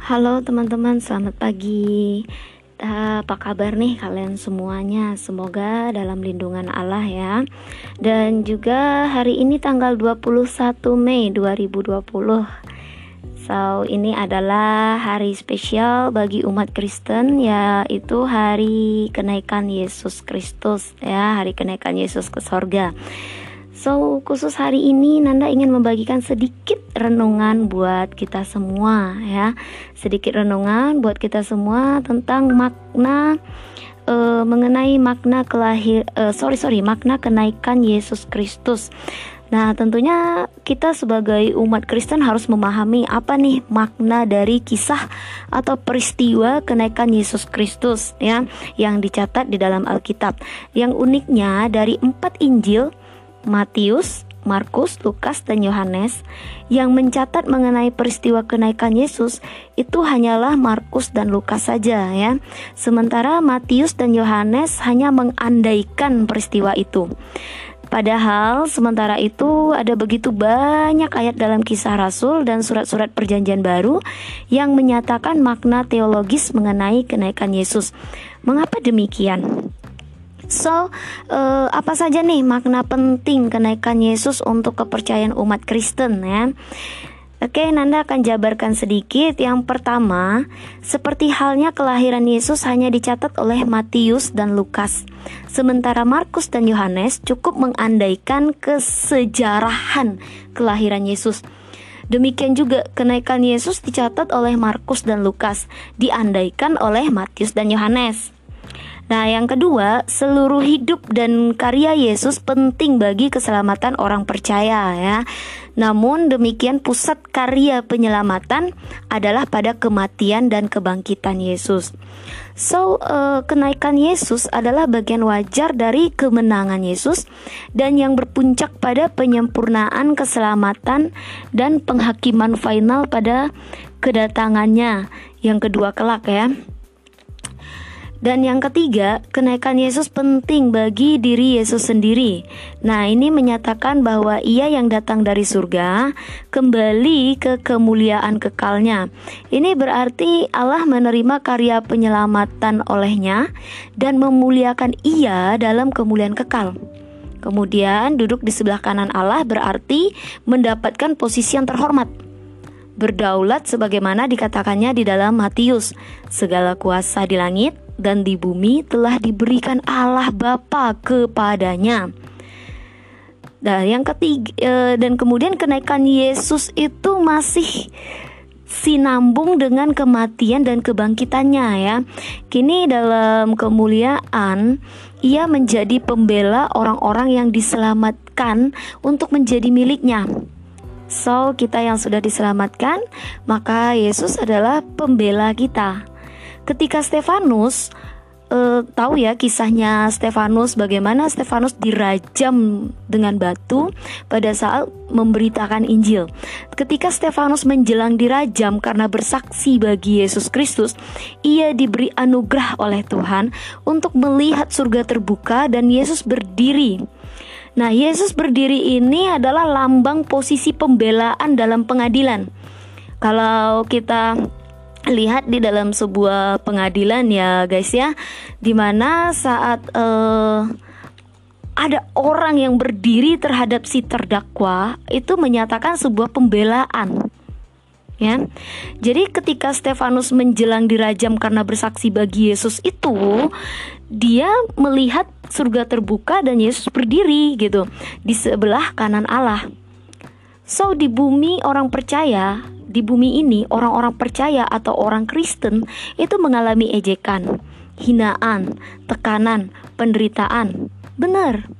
Halo teman-teman, selamat pagi. Apa kabar nih kalian semuanya? Semoga dalam lindungan Allah ya. Dan juga hari ini tanggal 21 Mei 2020. So, ini adalah hari spesial bagi umat Kristen yaitu hari kenaikan Yesus Kristus ya, hari kenaikan Yesus ke sorga. So, khusus hari ini Nanda ingin membagikan sedikit renungan buat kita semua ya. Sedikit renungan buat kita semua tentang makna uh, mengenai makna kelahir uh, sorry sorry makna kenaikan Yesus Kristus. Nah, tentunya kita sebagai umat Kristen harus memahami apa nih makna dari kisah atau peristiwa kenaikan Yesus Kristus ya yang dicatat di dalam Alkitab. Yang uniknya dari empat Injil Matius, Markus, Lukas, dan Yohanes yang mencatat mengenai peristiwa kenaikan Yesus itu hanyalah Markus dan Lukas saja ya. Sementara Matius dan Yohanes hanya mengandaikan peristiwa itu. Padahal sementara itu ada begitu banyak ayat dalam kisah Rasul dan surat-surat perjanjian baru yang menyatakan makna teologis mengenai kenaikan Yesus. Mengapa demikian? So, uh, apa saja nih makna penting kenaikan Yesus untuk kepercayaan umat Kristen ya? Oke, Nanda akan jabarkan sedikit. Yang pertama, seperti halnya kelahiran Yesus hanya dicatat oleh Matius dan Lukas. Sementara Markus dan Yohanes cukup mengandaikan kesejarahan kelahiran Yesus. Demikian juga kenaikan Yesus dicatat oleh Markus dan Lukas, diandaikan oleh Matius dan Yohanes. Nah, yang kedua, seluruh hidup dan karya Yesus penting bagi keselamatan orang percaya ya. Namun demikian pusat karya penyelamatan adalah pada kematian dan kebangkitan Yesus. So, uh, kenaikan Yesus adalah bagian wajar dari kemenangan Yesus dan yang berpuncak pada penyempurnaan keselamatan dan penghakiman final pada kedatangannya yang kedua kelak ya. Dan yang ketiga, kenaikan Yesus penting bagi diri Yesus sendiri. Nah, ini menyatakan bahwa Ia yang datang dari surga kembali ke kemuliaan kekalnya. Ini berarti Allah menerima karya penyelamatan olehnya dan memuliakan Ia dalam kemuliaan kekal. Kemudian duduk di sebelah kanan Allah berarti mendapatkan posisi yang terhormat berdaulat sebagaimana dikatakannya di dalam Matius. Segala kuasa di langit dan di bumi telah diberikan Allah Bapa kepadanya. Dan yang ketiga e, dan kemudian kenaikan Yesus itu masih sinambung dengan kematian dan kebangkitannya ya. Kini dalam kemuliaan ia menjadi pembela orang-orang yang diselamatkan untuk menjadi miliknya. So, kita yang sudah diselamatkan, maka Yesus adalah pembela kita. Ketika Stefanus uh, tahu ya kisahnya Stefanus bagaimana Stefanus dirajam dengan batu pada saat memberitakan Injil. Ketika Stefanus menjelang dirajam karena bersaksi bagi Yesus Kristus, ia diberi anugerah oleh Tuhan untuk melihat surga terbuka dan Yesus berdiri. Nah, Yesus berdiri ini adalah lambang posisi pembelaan dalam pengadilan. Kalau kita lihat di dalam sebuah pengadilan ya guys ya di mana saat uh, ada orang yang berdiri terhadap si terdakwa itu menyatakan sebuah pembelaan ya. Jadi ketika Stefanus menjelang dirajam karena bersaksi bagi Yesus itu dia melihat surga terbuka dan Yesus berdiri gitu di sebelah kanan Allah. So di bumi orang percaya di bumi ini orang-orang percaya atau orang Kristen itu mengalami ejekan, hinaan, tekanan, penderitaan. Benar.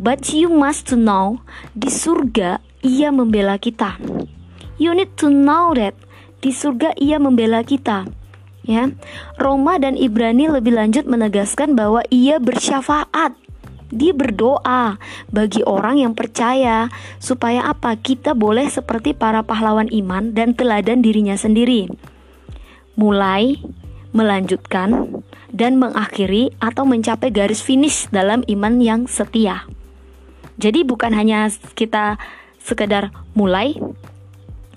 But you must to know, di surga ia membela kita. You need to know that di surga ia membela kita. Ya. Roma dan Ibrani lebih lanjut menegaskan bahwa ia bersyafaat dia berdoa bagi orang yang percaya supaya apa? Kita boleh seperti para pahlawan iman dan teladan dirinya sendiri. Mulai, melanjutkan, dan mengakhiri atau mencapai garis finish dalam iman yang setia. Jadi bukan hanya kita sekedar mulai,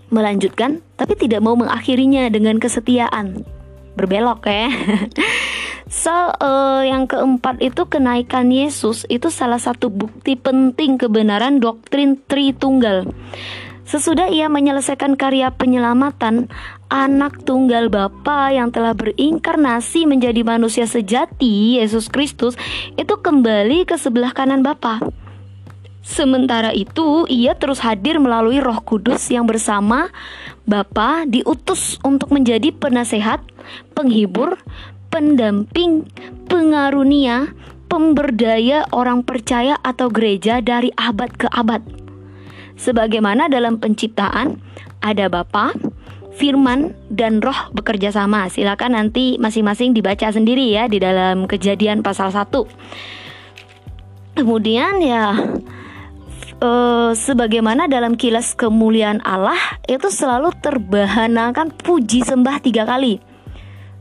melanjutkan tapi tidak mau mengakhirinya dengan kesetiaan. Berbelok ya. So, uh, yang keempat itu kenaikan Yesus itu salah satu bukti penting kebenaran doktrin Tritunggal. Sesudah ia menyelesaikan karya penyelamatan, anak tunggal Bapa yang telah berinkarnasi menjadi manusia sejati, Yesus Kristus, itu kembali ke sebelah kanan Bapa. Sementara itu, ia terus hadir melalui Roh Kudus yang bersama Bapa diutus untuk menjadi penasehat, penghibur, pendamping, pengarunia, pemberdaya orang percaya atau gereja dari abad ke abad. Sebagaimana dalam penciptaan ada Bapa, Firman dan Roh bekerja sama. Silakan nanti masing-masing dibaca sendiri ya di dalam Kejadian pasal 1. Kemudian ya uh, sebagaimana dalam kilas kemuliaan Allah itu selalu terbahanakan puji sembah tiga kali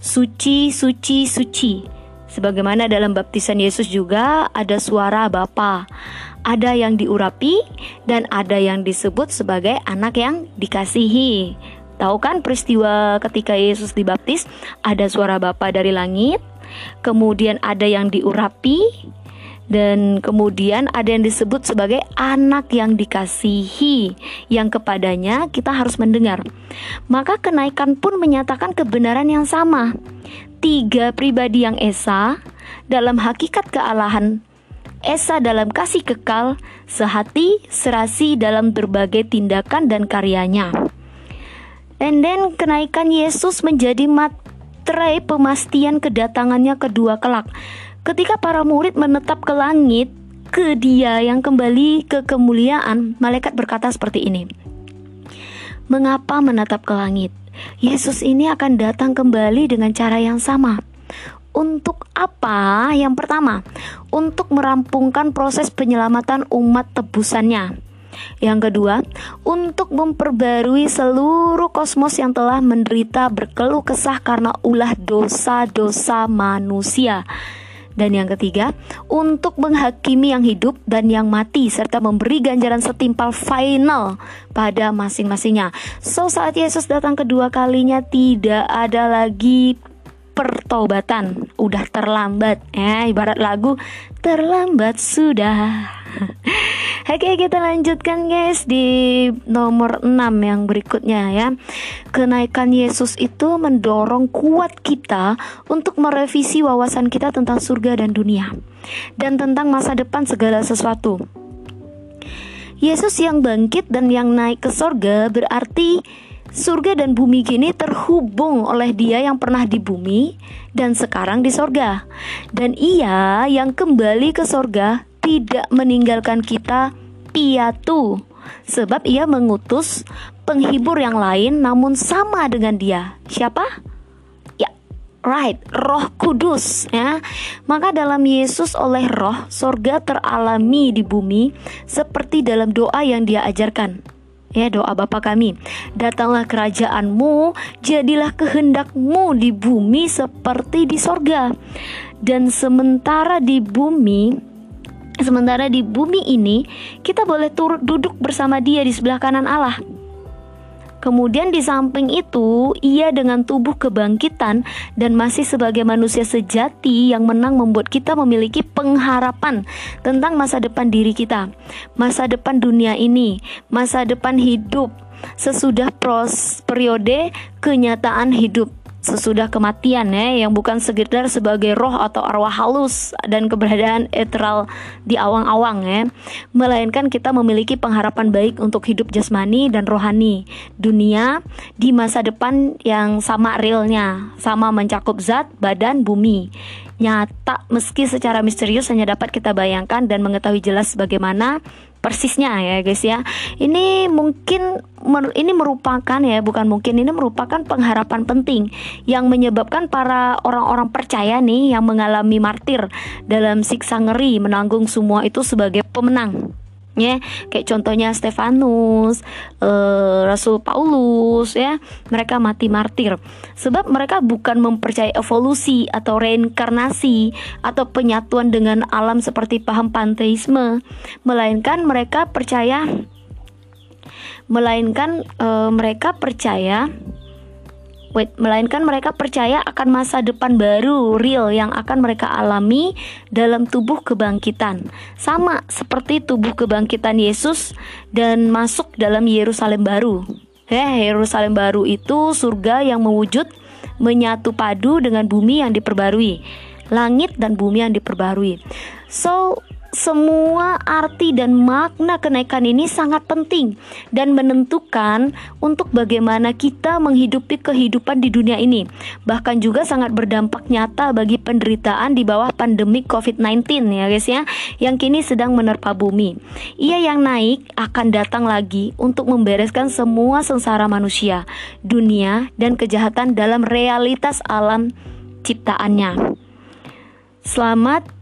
suci, suci, suci. Sebagaimana dalam baptisan Yesus juga ada suara Bapa. Ada yang diurapi dan ada yang disebut sebagai anak yang dikasihi. Tahu kan peristiwa ketika Yesus dibaptis ada suara Bapa dari langit, kemudian ada yang diurapi, dan kemudian ada yang disebut sebagai anak yang dikasihi yang kepadanya kita harus mendengar. Maka kenaikan pun menyatakan kebenaran yang sama. Tiga pribadi yang esa dalam hakikat kealahan Esa dalam kasih kekal, sehati, serasi dalam berbagai tindakan dan karyanya. And then kenaikan Yesus menjadi materai pemastian kedatangannya kedua kelak. Ketika para murid menetap ke langit, ke dia yang kembali ke kemuliaan, malaikat berkata seperti ini. Mengapa menetap ke langit? Yesus ini akan datang kembali dengan cara yang sama. Untuk apa? Yang pertama, untuk merampungkan proses penyelamatan umat tebusannya. Yang kedua, untuk memperbarui seluruh kosmos yang telah menderita berkeluh kesah karena ulah dosa-dosa manusia. Dan yang ketiga, untuk menghakimi yang hidup dan yang mati serta memberi ganjaran setimpal final pada masing-masingnya. So saat Yesus datang kedua kalinya tidak ada lagi pertobatan, udah terlambat. Eh, ibarat lagu terlambat sudah. Oke kita lanjutkan guys di nomor 6 yang berikutnya ya. Kenaikan Yesus itu mendorong kuat kita untuk merevisi wawasan kita tentang surga dan dunia Dan tentang masa depan segala sesuatu. Yesus yang bangkit dan yang naik ke surga berarti surga dan bumi kini terhubung oleh dia yang pernah di bumi dan sekarang di surga Dan ia yang kembali ke surga tidak meninggalkan kita piatu sebab ia mengutus penghibur yang lain namun sama dengan dia. Siapa? Ya, right, Roh Kudus ya. Maka dalam Yesus oleh Roh sorga teralami di bumi seperti dalam doa yang dia ajarkan. Ya doa Bapa kami Datanglah kerajaanmu Jadilah kehendakmu di bumi seperti di sorga Dan sementara di bumi Sementara di bumi ini kita boleh turut duduk bersama dia di sebelah kanan Allah. Kemudian di samping itu, ia dengan tubuh kebangkitan dan masih sebagai manusia sejati yang menang membuat kita memiliki pengharapan tentang masa depan diri kita, masa depan dunia ini, masa depan hidup sesudah pros periode kenyataan hidup sesudah kematian ya yang bukan sekedar sebagai roh atau arwah halus dan keberadaan eteral di awang-awang ya. Melainkan kita memiliki pengharapan baik untuk hidup jasmani dan rohani. Dunia di masa depan yang sama realnya sama mencakup zat badan bumi. Nyata meski secara misterius hanya dapat kita bayangkan dan mengetahui jelas bagaimana persisnya ya guys ya. Ini mungkin ini merupakan ya bukan mungkin ini merupakan pengharapan penting yang menyebabkan para orang-orang percaya nih yang mengalami martir dalam siksa ngeri menanggung semua itu sebagai pemenang ya kayak contohnya Stefanus, uh, Rasul Paulus ya mereka mati martir. Sebab mereka bukan mempercayai evolusi atau reinkarnasi atau penyatuan dengan alam seperti paham panteisme melainkan mereka percaya melainkan e, mereka percaya Wait, melainkan mereka percaya akan masa depan baru real yang akan mereka alami dalam tubuh kebangkitan. Sama seperti tubuh kebangkitan Yesus dan masuk dalam Yerusalem baru. Eh, Yerusalem baru itu surga yang mewujud menyatu padu dengan bumi yang diperbarui. Langit dan bumi yang diperbarui. So, semua arti dan makna kenaikan ini sangat penting dan menentukan untuk bagaimana kita menghidupi kehidupan di dunia ini. Bahkan juga sangat berdampak nyata bagi penderitaan di bawah pandemi COVID-19 ya guys ya, yang kini sedang menerpa bumi. Ia yang naik akan datang lagi untuk membereskan semua sengsara manusia, dunia dan kejahatan dalam realitas alam ciptaannya. Selamat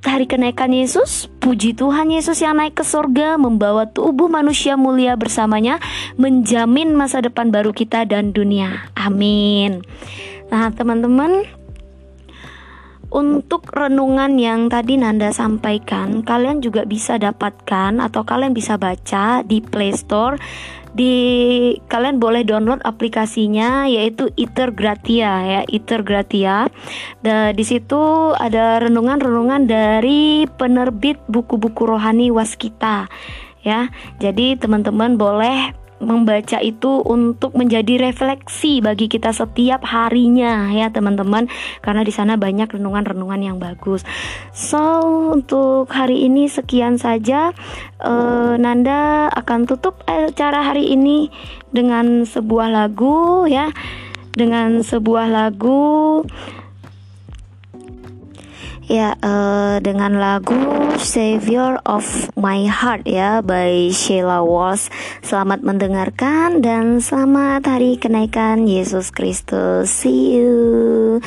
hari kenaikan Yesus, puji Tuhan Yesus yang naik ke surga membawa tubuh manusia mulia bersamanya menjamin masa depan baru kita dan dunia. Amin. Nah, teman-teman, untuk renungan yang tadi Nanda sampaikan, kalian juga bisa dapatkan atau kalian bisa baca di Play Store di kalian boleh download aplikasinya yaitu Iter Gratia ya Iter Gratia. Dan di situ ada renungan-renungan dari penerbit buku-buku rohani Waskita ya. Jadi teman-teman boleh membaca itu untuk menjadi refleksi bagi kita setiap harinya ya teman-teman. Karena di sana banyak renungan-renungan yang bagus. So untuk hari ini sekian saja. Uh, Nanda akan tutup acara hari ini dengan sebuah lagu ya. Dengan sebuah lagu Ya, uh, dengan lagu Savior of My Heart ya by Sheila Walsh. Selamat mendengarkan dan selamat hari kenaikan Yesus Kristus. See you.